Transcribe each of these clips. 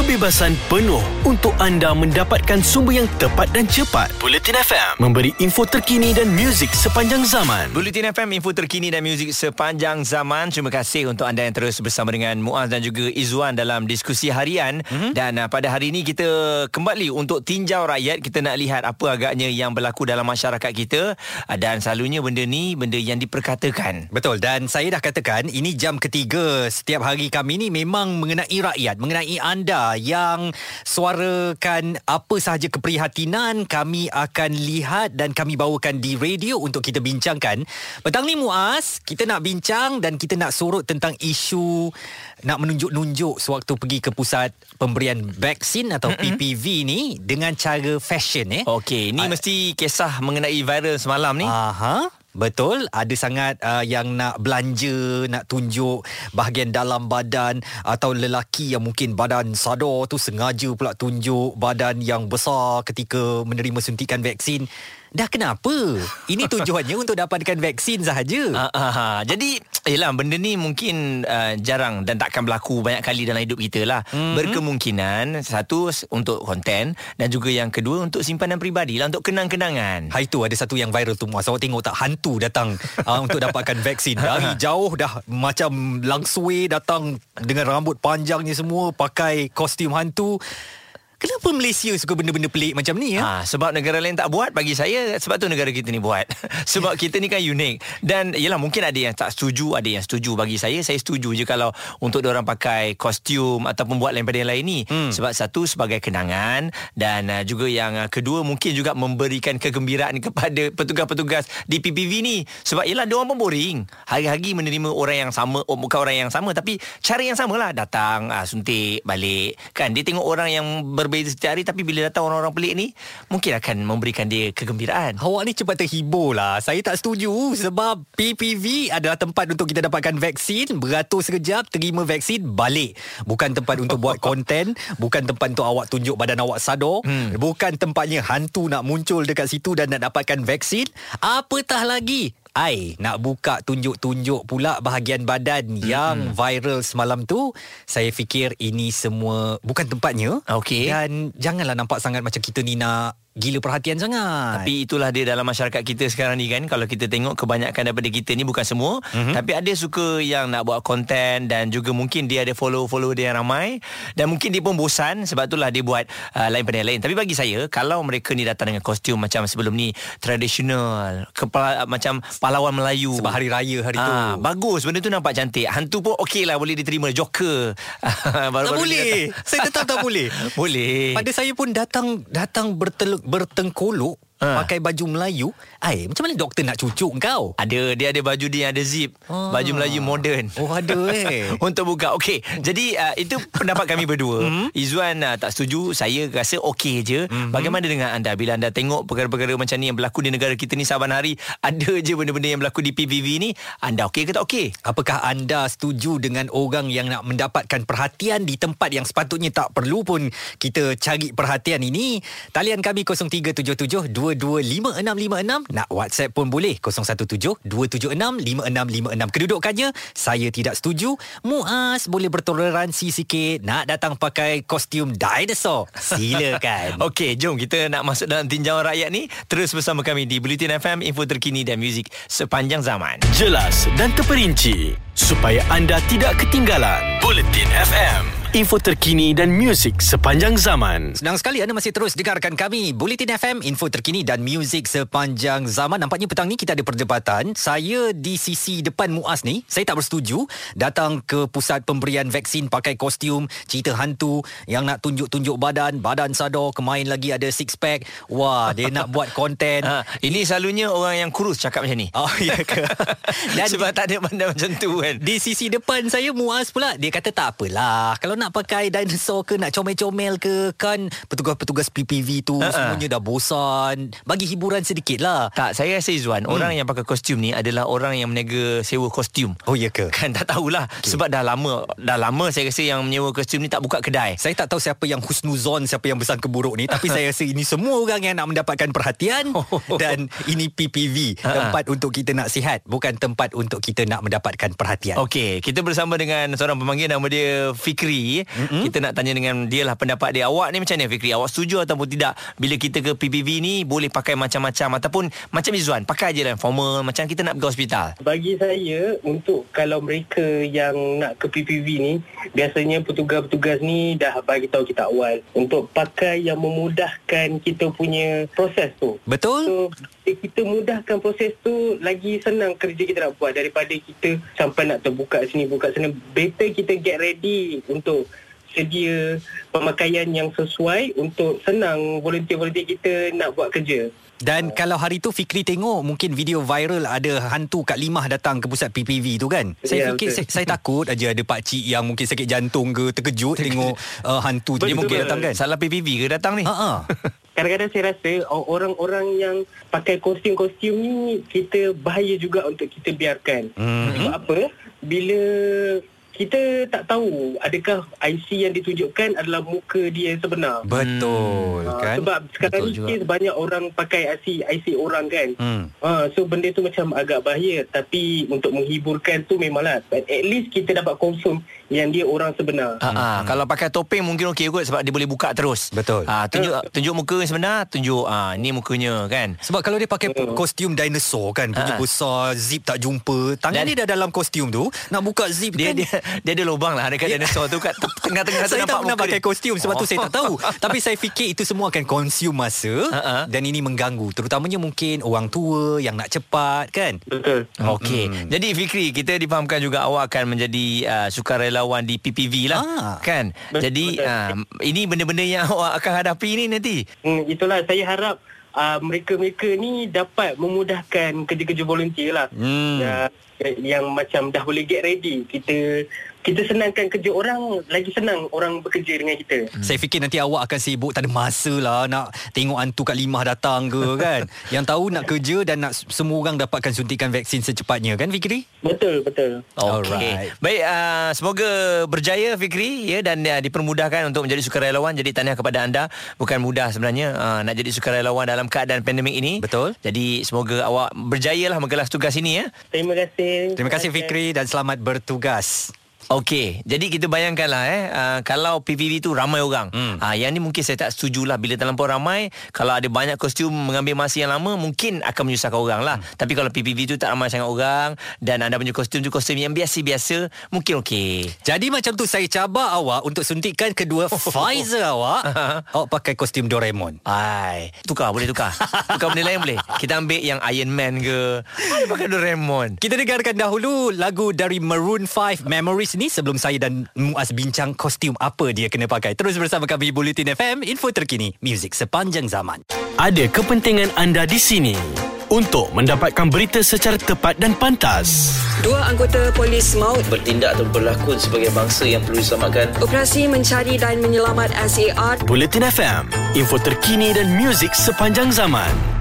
kebebasan penuh untuk anda mendapatkan sumber yang tepat dan cepat. Bulletin FM memberi info terkini dan muzik sepanjang zaman. Bulletin FM, info terkini dan muzik sepanjang zaman. Terima kasih untuk anda yang terus bersama dengan Muaz dan juga Izwan dalam diskusi harian. Mm-hmm. Dan uh, pada hari ini kita kembali untuk tinjau rakyat. Kita nak lihat apa agaknya yang berlaku dalam masyarakat kita. Uh, dan selalunya benda ni, benda yang diperkatakan. Betul dan saya dah katakan ini jam ketiga setiap hari kami ni memang mengenai rakyat, mengenai anda yang suarakan apa sahaja keprihatinan kami akan lihat dan kami bawakan di radio untuk kita bincangkan. Petang ni Muaz, kita nak bincang dan kita nak sorot tentang isu nak menunjuk-nunjuk sewaktu pergi ke pusat pemberian vaksin atau Mm-mm. PPV ni dengan cara fashion eh. Okey, ini uh, mesti kisah mengenai viral semalam ni. Aha. Betul, ada sangat uh, yang nak belanja, nak tunjuk bahagian dalam badan atau lelaki yang mungkin badan sadar tu sengaja pula tunjuk badan yang besar ketika menerima suntikan vaksin. Dah kenapa? Ini tujuannya untuk dapatkan vaksin sahaja. Uh, uh, uh. Jadi, yelah benda ni mungkin uh, jarang dan takkan berlaku banyak kali dalam hidup kita lah. Mm-hmm. Berkemungkinan satu untuk konten dan juga yang kedua untuk simpanan peribadi lah untuk kenang-kenangan. Hai tu ada satu yang viral tu Muaz. Awak tengok tak hantu datang uh, untuk dapatkan vaksin. Dari jauh dah macam langsui datang dengan rambut panjangnya semua pakai kostum hantu. Kenapa Malaysia suka benda-benda pelik macam ni ya? Ha, sebab negara lain tak buat bagi saya sebab tu negara kita ni buat. sebab kita ni kan unik dan yalah mungkin ada yang tak setuju, ada yang setuju bagi saya saya setuju je kalau untuk orang pakai kostum ataupun buat lain pada yang lain ni. Hmm. Sebab satu sebagai kenangan dan uh, juga yang uh, kedua mungkin juga memberikan kegembiraan kepada petugas-petugas di PPV ni. Sebab yalah dia orang pun boring. Hari-hari menerima orang yang sama, oh, bukan orang yang sama tapi cara yang samalah datang uh, suntik balik kan dia tengok orang yang ber berbeza setiap hari tapi bila datang orang-orang pelik ni mungkin akan memberikan dia kegembiraan. Awak ni cepat terhibur lah. Saya tak setuju sebab PPV adalah tempat untuk kita dapatkan vaksin, beratur sekejap, terima vaksin, balik. Bukan tempat untuk buat konten, bukan tempat untuk awak tunjuk badan awak sadar, hmm. bukan tempatnya hantu nak muncul dekat situ dan nak dapatkan vaksin. Apatah lagi Ai nak buka tunjuk-tunjuk pula bahagian badan mm-hmm. yang viral semalam tu. Saya fikir ini semua bukan tempatnya. Okey. Dan janganlah nampak sangat macam kita ni nak gila perhatian sangat. Tapi itulah dia dalam masyarakat kita sekarang ni kan kalau kita tengok kebanyakan daripada kita ni bukan semua mm-hmm. tapi ada suka yang nak buat konten dan juga mungkin dia ada follow-follow dia yang ramai dan mungkin dia pun bosan sebab itulah dia buat uh, lain pada lain. Tapi bagi saya kalau mereka ni datang dengan kostum macam sebelum ni tradisional kepala uh, macam pahlawan Melayu sebab hari raya hari uh, tu. bagus benda tu nampak cantik. Hantu pun okey lah boleh diterima Joker. tak boleh. saya tetap tak boleh. boleh. Pada saya pun datang datang bertelur bertengkolok ha. pakai baju Melayu. Ai, macam mana doktor nak cucuk kau? Ada, dia ada baju dia ada zip. Ha. Baju Melayu moden. Oh, ada eh. Untuk buka. Okey. Jadi uh, itu pendapat kami berdua. Mm-hmm. Izzuan uh, tak setuju, saya rasa okey je. Mm-hmm. Bagaimana dengan anda bila anda tengok perkara-perkara macam ni yang berlaku di negara kita ni saban hari, ada je benda-benda yang berlaku di PVV ni, anda okey ke tak okey? Apakah anda setuju dengan orang yang nak mendapatkan perhatian di tempat yang sepatutnya tak perlu pun kita cari perhatian ini? Talian kami 0377 02755656 nak WhatsApp pun boleh. 0172765656 kedudukannya saya tidak setuju. Muaz boleh bertoleransi sikit. Nak datang pakai kostum dinosaur. Silakan. Okey jom kita nak masuk dalam tinjauan rakyat ni. Terus bersama kami di Bulletin FM info terkini dan muzik sepanjang zaman. Jelas dan terperinci supaya anda tidak ketinggalan Bulletin FM info terkini dan muzik sepanjang zaman. Senang sekali anda masih terus dengarkan kami Bulletin FM, info terkini dan muzik sepanjang zaman. Nampaknya petang ni kita ada perdebatan. Saya di sisi depan Muaz ni, saya tak bersetuju datang ke pusat pemberian vaksin pakai kostum, cerita hantu yang nak tunjuk-tunjuk badan, badan sadar, kemain lagi ada six pack. Wah, dia nak buat konten. Ha, ini selalunya orang yang kurus cakap macam ni. Oh, ya ke? dan Sebab tak ada benda macam tu kan. Di sisi depan saya Muaz pula, dia kata tak apalah. Kalau nak pakai dinosaur ke nak comel-comel ke kan petugas-petugas PPV tu uh-uh. semuanya dah bosan. Bagi hiburan sedikit lah tak saya rasa Izzuan hmm. orang yang pakai kostum ni adalah orang yang menega sewa kostum. Oh ya ke? Kan tak tahulah. Okay. sebab dah lama dah lama saya rasa yang menyewa kostum ni tak buka kedai. Saya tak tahu siapa yang husnuzon siapa yang besar keburuk ni tapi saya rasa ini semua orang yang nak mendapatkan perhatian dan ini PPV uh-uh. tempat untuk kita nak sihat bukan tempat untuk kita nak mendapatkan perhatian. Okey, kita bersama dengan seorang pemanggil nama dia Fikri Mm-hmm. kita nak tanya dengan dia lah pendapat dia. Awak ni macam mana Fikri? Awak setuju ataupun tidak? Bila kita ke PPV ni boleh pakai macam-macam? Ataupun macam Izzuan pakai je lah formal. Macam kita nak pergi hospital. Bagi saya untuk kalau mereka yang nak ke PPV ni biasanya petugas-petugas ni dah bagi tahu kita awal. Untuk pakai yang memudahkan kita punya proses tu. Betul? So kita mudahkan proses tu lagi senang kerja kita nak buat daripada kita sampai nak terbuka sini buka sana. Better kita get ready untuk sedia pemakaian yang sesuai untuk senang volunteer-volunteer kita nak buat kerja. Dan kalau hari tu Fikri tengok mungkin video viral ada hantu Kak Limah datang ke pusat PPV tu kan. Saya Ya, fikir betul. saya, saya takut aja ada pak cik yang mungkin sakit jantung ke terkejut tengok uh, hantu tu dia mungkin betul. datang kan. salah PPV ke datang ni Ha ah. Kadang-kadang saya rasa orang-orang yang pakai kostum-kostum ni kita bahaya juga untuk kita biarkan. Mhm. Sebab apa? Bila kita tak tahu adakah IC yang ditunjukkan adalah muka dia yang sebenar. Betul Ah, kan. Sebab sekarang Betul ni kes banyak orang pakai IC IC orang kan. Hmm. Ha, so benda tu macam agak bahaya tapi untuk menghiburkan tu memanglah But at least kita dapat confirm yang dia orang sebenar. Ha ah, kalau pakai topeng mungkin okey kot sebab dia boleh buka terus. Betul. Ah tunjuk tunjuk muka yang sebenar, tunjuk ah ni mukanya kan. Sebab kalau dia pakai Hmm. kostum dinosaur kan Punya Ha. besar Zip tak jumpa Tangan Dan- dia dah dalam kostum tu Nak buka zip Dia kan dia dia ada lubang lah dekat dinosaur tu kat tengah-tengah tu saya tak pernah pakai dia. kostum Sebab tu saya tak tahu Tapi saya fikir itu semua akan consume masa. Dan ini mengganggu Terutamanya mungkin orang tua Yang nak cepat kan Betul. Okey. Hmm. Jadi Fikri, kita difahamkan juga awak akan menjadi uh, sukarelawan di PPV lah. Ah. Kan? Betul, Jadi betul. uh, ini benda-benda yang awak akan hadapi ni nanti. Hmm, itulah saya harap uh, mereka-mereka ni dapat memudahkan kerja-kerja volunteer lah. Hmm. Ya, yang macam dah boleh get ready. Kita kita senangkan kerja orang, lagi senang orang bekerja dengan kita. Hmm. Saya fikir nanti awak akan sibuk Tak ada masa lah Nak tengok hantu Kak Limah datang ke kan Yang tahu nak kerja Dan nak semua orang dapatkan suntikan vaksin secepatnya Kan Fikri? Betul, betul. Okey. Alright. Baik, uh, semoga berjaya Fikri ya dan uh, dipermudahkan untuk menjadi sukarelawan. Jadi tahniah kepada anda. Bukan mudah sebenarnya uh, nak jadi sukarelawan dalam keadaan pandemik ini. Betul. Jadi semoga awak berjayalah menggelas tugas ini ya. Terima kasih. Terima kasih Fikri Dan selamat bertugas Okey, jadi kita bayangkanlah eh uh, kalau PPV tu ramai orang. Hmm. Uh, yang ni mungkin saya tak setujulah bila terlampau ramai, kalau ada banyak kostum mengambil masa yang lama mungkin akan menyusahkan orang lah. Hmm. Tapi kalau PPV tu tak ramai sangat orang dan anda punya kostum tu kostum yang biasa-biasa, mungkin okey. Jadi macam tu saya cabar awak untuk suntikan kedua Pfizer awak. awak pakai kostum Doraemon. Ai, tukar boleh tukar. Tukar benda lain boleh. Kita ambil yang Iron Man ke. Ada pakai Doraemon. Kita dengarkan dahulu lagu dari Maroon 5 Memories ni sebelum saya dan Muaz bincang kostum apa dia kena pakai. Terus bersama kami Bulletin FM, info terkini, muzik sepanjang zaman. Ada kepentingan anda di sini untuk mendapatkan berita secara tepat dan pantas. Dua anggota polis maut bertindak atau berlakon sebagai bangsa yang perlu diselamatkan operasi mencari dan menyelamat SAR Bulletin FM, info terkini dan muzik sepanjang zaman.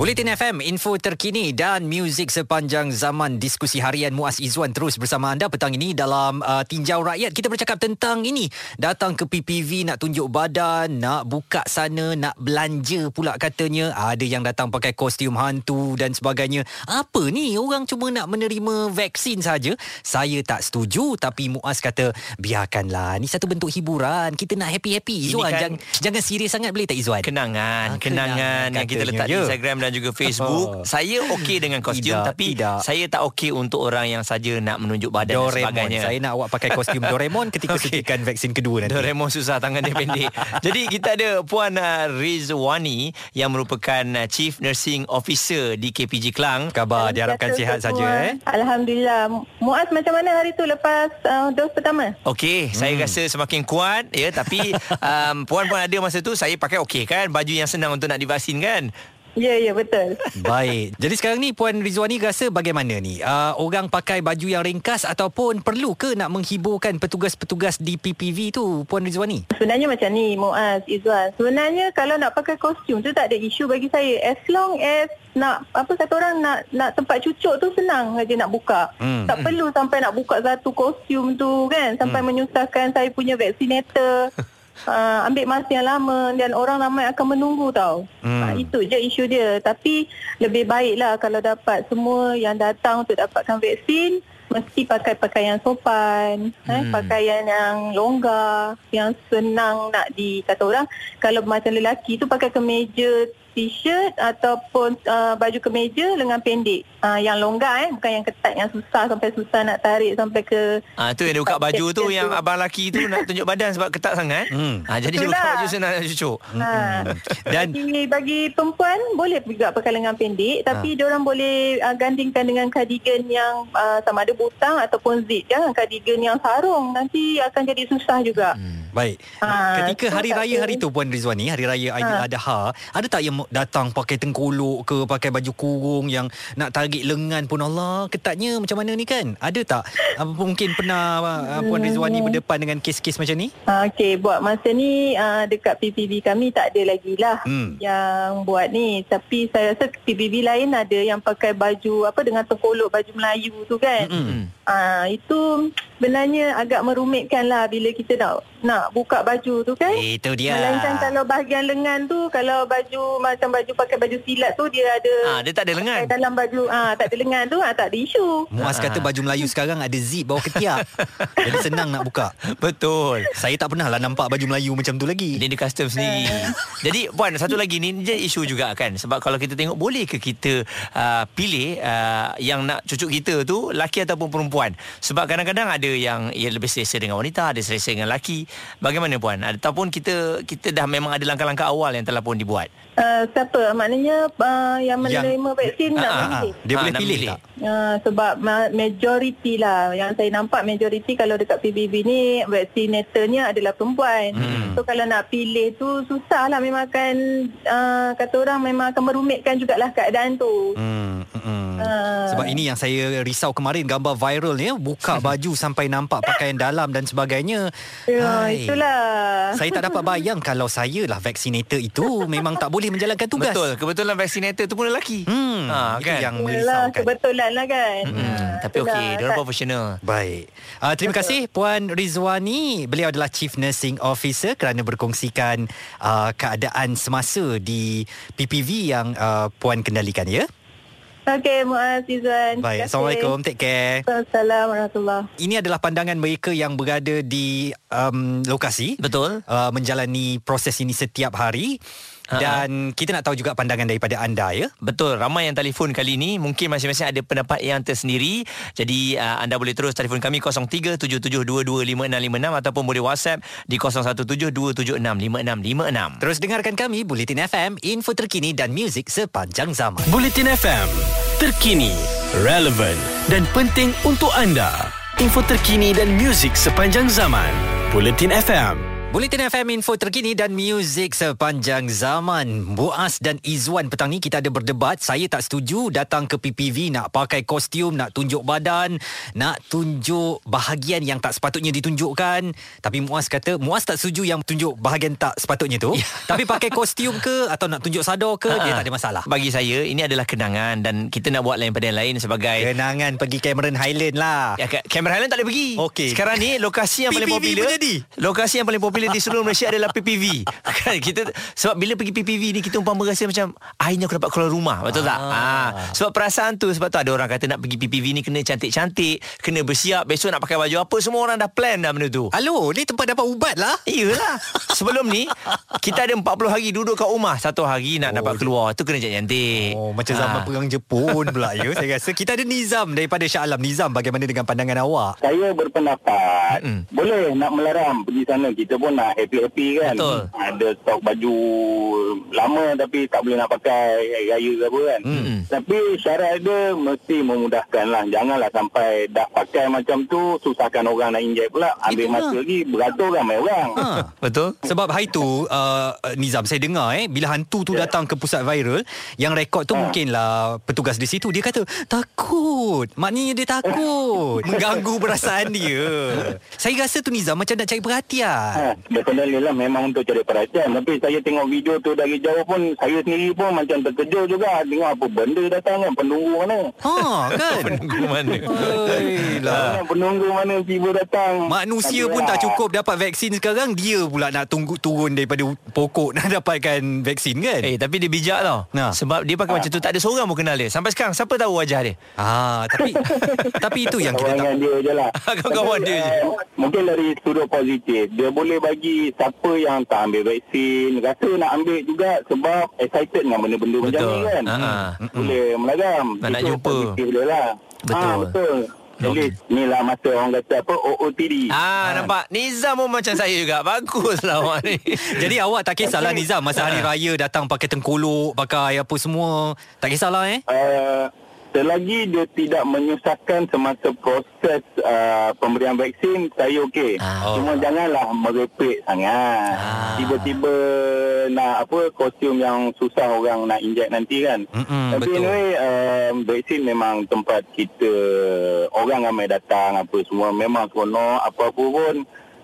Bulletin FM, info terkini dan muzik sepanjang zaman diskusi harian Muaz Izzuan terus bersama anda petang ini dalam uh, Tinjau Rakyat. Kita bercakap tentang ini. Datang ke PPV nak tunjuk badan, nak buka sana, nak belanja pula katanya. Ada yang datang pakai kostum hantu dan sebagainya. Apa ni? Orang cuma nak menerima vaksin saja. Saya tak setuju tapi Muaz kata biarkanlah. Ni satu bentuk hiburan. Kita nak happy-happy. Izzuan, kan- jangan, jangan serius sangat boleh tak Izzuan? Kenangan, Ah, kenangan, kenangan yang kita letak di je. Instagram dan juga Facebook. Oh. saya okey dengan kostum Tidak, tapi tidak. saya tak okey untuk orang yang saja nak menunjuk badan dan Doraemon. sebagainya. Saya nak awak pakai kostum Doraemon ketika Okey. suntikan vaksin kedua nanti. Doraemon susah tangan dia pendek. Jadi kita ada Puan uh, Rizwani yang merupakan uh, Chief Nursing Officer di KPG Kelang. Khabar diharapkan sihat saja eh. Alhamdulillah. Muaz macam mana hari tu lepas uh, dos pertama? Okey, hmm. saya rasa semakin kuat ya tapi um, puan pun ada masa tu saya pakai okey kan baju yang senang untuk nak divaksin kan. Ya, ya betul. Baik. Jadi sekarang ni Puan Rizwani rasa bagaimana ni? Uh, orang pakai baju yang ringkas ataupun perlu ke nak menghiburkan petugas-petugas di PPV tu Puan Rizwani? Sebenarnya macam ni Muaz, Izzuan. Sebenarnya kalau nak pakai kostum tu tak ada isu bagi saya. As long as nak apa kata orang nak nak tempat cucuk tu senang saja nak buka. Hmm. Tak perlu sampai nak buka satu kostum tu kan sampai menyusahkan saya punya vaksinator. Uh, ambil masa yang lama dan orang ramai akan menunggu tau. Hmm. Hmm. itu je isu dia. Tapi lebih baiklah kalau dapat semua yang datang untuk dapatkan vaksin mesti pakai pakaian sopan, hmm. eh, pakaian yang longgar, yang senang nak di kata orang. Kalau macam lelaki tu pakai kemeja t-shirt ataupun uh, baju kemeja lengan pendek. Uh, yang longgar eh, bukan yang ketat yang susah sampai susah nak tarik sampai ke Ah tu yang dia buka baju tu yang abang lelaki tu nak tunjuk badan sebab ketat sangat. Hmm. Ah jadi dia Itulah. buka baju senang nak cucuk. Ha. Dan- bagi, bagi perempuan boleh juga pakai lengan pendek tapi ha. orang boleh uh, gandingkan dengan cardigan yang uh, sama ada butang ataupun zip jangan cardigan yang sarung nanti akan jadi susah juga. Hmm. Baik. Ah, Ketika so hari raya hari tu Puan Rizwani, hari raya Aidiladha, ada tak yang datang pakai tengkolok ke pakai baju kurung yang nak tarik lengan pun Allah, ketatnya macam mana ni kan? Ada tak? Apa mungkin pernah uh, Puan Rizwani berdepan dengan kes-kes macam ni? Ah, Okey, buat masa ni uh, dekat PPB kami tak ada lagi lah Hmm. yang buat ni. Tapi saya rasa PPB lain ada yang pakai baju apa dengan terkolok baju Melayu tu kan. Mm-mm. Ah itu sebenarnya agak merumitkan lah bila kita nak nak buka baju tu kan. Itu dia. Melainkan kalau bahagian lengan tu kalau baju macam baju pakai baju silat tu dia ada Ah dia tak ada lengan. dalam baju ah tak ada lengan tu ah tak ada isu. Muaz kata baju Melayu sekarang ada zip bawah ketiak. Jadi senang nak buka. Betul. Saya tak pernah lah nampak baju Melayu macam tu lagi. Dia di custom sendiri. Jadi puan satu lagi ni jadi isu juga kan sebab kalau kita tengok boleh ke kita uh, pilih uh, yang nak cucuk kita tu laki ataupun perempuan. Sebab kadang-kadang ada yang ia lebih selesa dengan wanita, ada selesa dengan laki. Bagaimana puan? Ataupun kita kita dah memang ada langkah-langkah awal yang telah pun dibuat. Uh, siapa? Maknanya uh, yang menerima vaksin nak Ah, ah, memilih. Dia Ah, boleh nak pilih pilih. tak? Uh, sebab ma- majoriti lah yang saya nampak majoriti kalau dekat PBB ni vaksinatornya adalah perempuan. Hmm. So kalau nak pilih tu susah lah memang akan uh, kata orang memang akan merumitkan jugalah keadaan tu. Hmm, hmm, hmm. Sebab ini yang saya risau kemarin gambar viral ni buka baju sampai nampak pakaian dalam dan sebagainya. Ya, Hai. itulah. Saya tak dapat bayang kalau saya lah vaksinator itu memang tak boleh menjalankan tugas. Betul. Kebetulan vaksinator tu pun lelaki. Hmm, Ha, itu kan? yang Yalah, merisaukan. kebetulan lah kan. Hmm, Ah, tapi okey, dia orang profesional. Baik. Uh, terima kasih Puan Rizwani. Beliau adalah Chief Nursing Officer kerana berkongsikan uh, keadaan semasa di PPV yang uh, Puan kendalikan ya. Okey, Muaz, Izzuan. Baik. kasih. Assalamualaikum. Take care. Assalamualaikum warahmatullahi Ini adalah pandangan mereka yang berada di um, lokasi. Betul. Uh, menjalani proses ini setiap hari. Ha-ha. Dan kita nak tahu juga pandangan daripada anda ya. Betul, ramai yang telefon kali ini Mungkin masing-masing ada pendapat yang tersendiri Jadi uh, anda boleh terus telefon kami 0377225656 Ataupun boleh WhatsApp di 0172765656 Terus dengarkan kami Bulletin FM, info terkini dan muzik sepanjang zaman. Bulletin FM, terkini, relevan dan penting untuk anda. Info terkini dan muzik sepanjang zaman. Bulletin FM. Bulletin FM info terkini dan muzik sepanjang zaman. Buas dan Izwan petang ni kita ada berdebat. Saya tak setuju datang ke PPV nak pakai kostum, nak tunjuk badan, nak tunjuk bahagian yang tak sepatutnya ditunjukkan. Tapi Muas kata, Muas tak setuju yang tunjuk bahagian tak sepatutnya tu. Tapi pakai kostum ke atau nak tunjuk sadar ke, dia tak ada masalah. Bagi saya ini adalah kenangan Dan kita nak buat lain pada yang lain sebagai Kenangan pergi Cameron Highland lah. Ya, Cameron Highland tak boleh pergi. Okey. Sekarang ni lokasi yang paling PPV popular. pun jadi? Lokasi yang paling popular di seluruh Malaysia adalah PPV. kan kita sebab bila pergi PPV ni kita umpama rasa macam akhirnya aku dapat keluar rumah. Betul tak? Ah. Ha. Sebab perasaan tu sebab tu ada orang kata nak pergi PPV ni kena cantik-cantik, kena bersiap, besok nak pakai baju apa semua orang dah plan dah benda tu. Alo, ni tempat dapat ubat lah. Iyalah Sebelum ni Kita ada 40 hari duduk kat rumah Satu hari nak Oh, dapat keluar Tu kena cantik-cantik Oh, macam zaman Ah. perang Jepun pula ya. Saya rasa kita ada Nizam daripada Shah Alam. Nizam, bagaimana dengan pandangan awak? Saya berpendapat Mm-mm. boleh nak melarang pergi sana kita pun nak happy-happy kan. Betul. Ada stok baju lama tapi tak boleh nak pakai raya ke apa kan. Mm-mm. Tapi syarat dia mesti memudahkan lah. Janganlah sampai dah pakai macam tu susahkan orang nak injek pula. Ambil Itulah. masa lagi beratur ramai orang. Ha. Betul Sebab hari tu uh, Nizam saya dengar eh bila hantu tu datang ke pusat viral yang rekod tu mungkinlah petugas di situ dia kata takut. Maknanya dia takut mengganggu perasaan dia. Saya rasa tu Nizam macam nak cari perhatian. Ha, definitely lah memang untuk cari perhatian. Tapi saya tengok video tu dari jauh pun, saya sendiri pun macam terkejut juga. Tengok apa benda datang kan, penunggu mana. Ha kan Penunggu mana lah. Lah. Penunggu mana tiba datang. Manusia Tapi pun lah, tak cukup dapat vaksin sekarang Dia pula nak tunggu turun daripada pokok Nak dapatkan vaksin kan Eh tapi dia bijak tau Nah. Sebab dia pakai macam tu Tak ada seorang pun kenal dia Sampai sekarang Siapa tahu wajah dia Ah, tapi tapi itu yang kita Kawan tak dia je lah Kawan-kawan dia je. uh, Mungkin dari sudut positif Dia boleh bagi Siapa yang tak ambil vaksin. Rasa nak ambil juga Sebab excited dengan benda-benda macam Betul. ni kan. Ha, ha. Boleh melagam. Nak- nak jumpa. dia lah. Betul. ha, Betul. Jadi ni lah masa orang kata apa OOTD Ah, nampak? Nizam pun macam saya juga. Baguslah awak ni. Jadi awak tak kisahlah Nizam Masa hari raya datang pakai tengkolok Pakai apa semua. Tak kisahlah eh? Uh, selagi dia tidak menyusahkan semasa proses uh, pemberian vaksin, saya okey. Ah. Cuma janganlah merepek sangat. Ah. Tiba-tiba nak apa kostum yang susah orang nak inject nanti kan. Mm-mm, Tapi betul. anyway, um, vaksin memang tempat kita orang ramai datang apa semua memang seronok apa-apa pun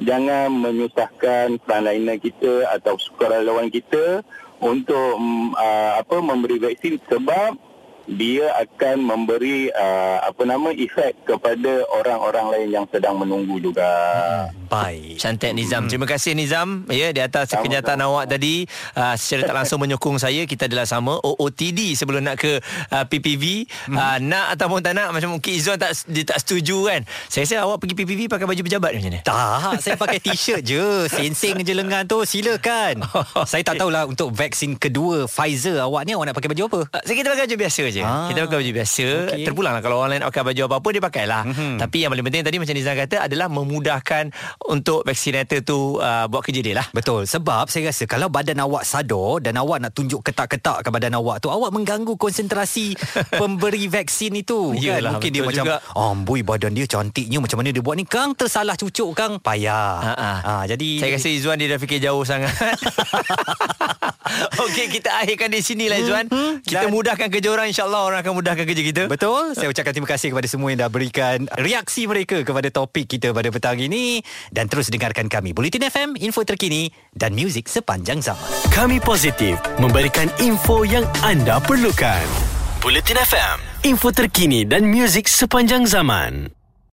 jangan menyusahkan frontliner kita atau sukarelawan kita untuk mm, uh, apa memberi vaksin sebab dia akan memberi uh, apa nama efek kepada orang-orang lain yang sedang menunggu juga. Baik Cantik Nizam Terima kasih Nizam Ya di atas kenyataan awak tadi uh, Secara tak langsung menyokong saya Kita adalah sama OOTD sebelum nak ke uh, PPV Hmm. uh, Nak ataupun tak nak Macam mungkin Izzuan tak, dia tak setuju kan Saya rasa awak pergi PPV Pakai baju pejabat macam ni Tak, saya pakai t-shirt je. Sensing je lengan tu. Silakan. saya tak tahulah untuk vaksin kedua Pfizer awak ni awak nak pakai baju apa? Uh, Saya kita pakai baju biasa je Ah. Kita pakai baju biasa okay. Terpulang lah Kalau orang lain pakai baju apa-apa Dia pakai lah Mhm. Tapi yang paling penting tadi Macam Nizam kata Adalah memudahkan Untuk vaksinator tu uh, Buat kerja dia lah Betul Sebab saya rasa Kalau badan awak sadar Dan awak nak tunjuk ketak-ketak Ke badan awak tu Awak mengganggu konsentrasi Pemberi vaksin itu kan? Yelah, Mungkin dia macam juga. Amboi badan dia cantiknya Macam mana dia buat ni Kang tersalah cucuk Kang Payah Ha, ha. ha, Jadi Saya rasa Izzuan dia dah fikir jauh sangat Okey kita akhirkan di sini lah Izzuan Kita Dan- mudahkan kerja orang InsyaAllah orang akan mudahkan kerja kita. Betul. Saya ucapkan terima kasih kepada semua Yang dah berikan reaksi mereka Kepada topik kita pada petang ini. Dan terus dengarkan kami. Bulletin FM Info terkini Dan muzik sepanjang zaman. Kami positif memberikan info yang anda perlukan. Bulletin FM, info terkini dan muzik sepanjang zaman.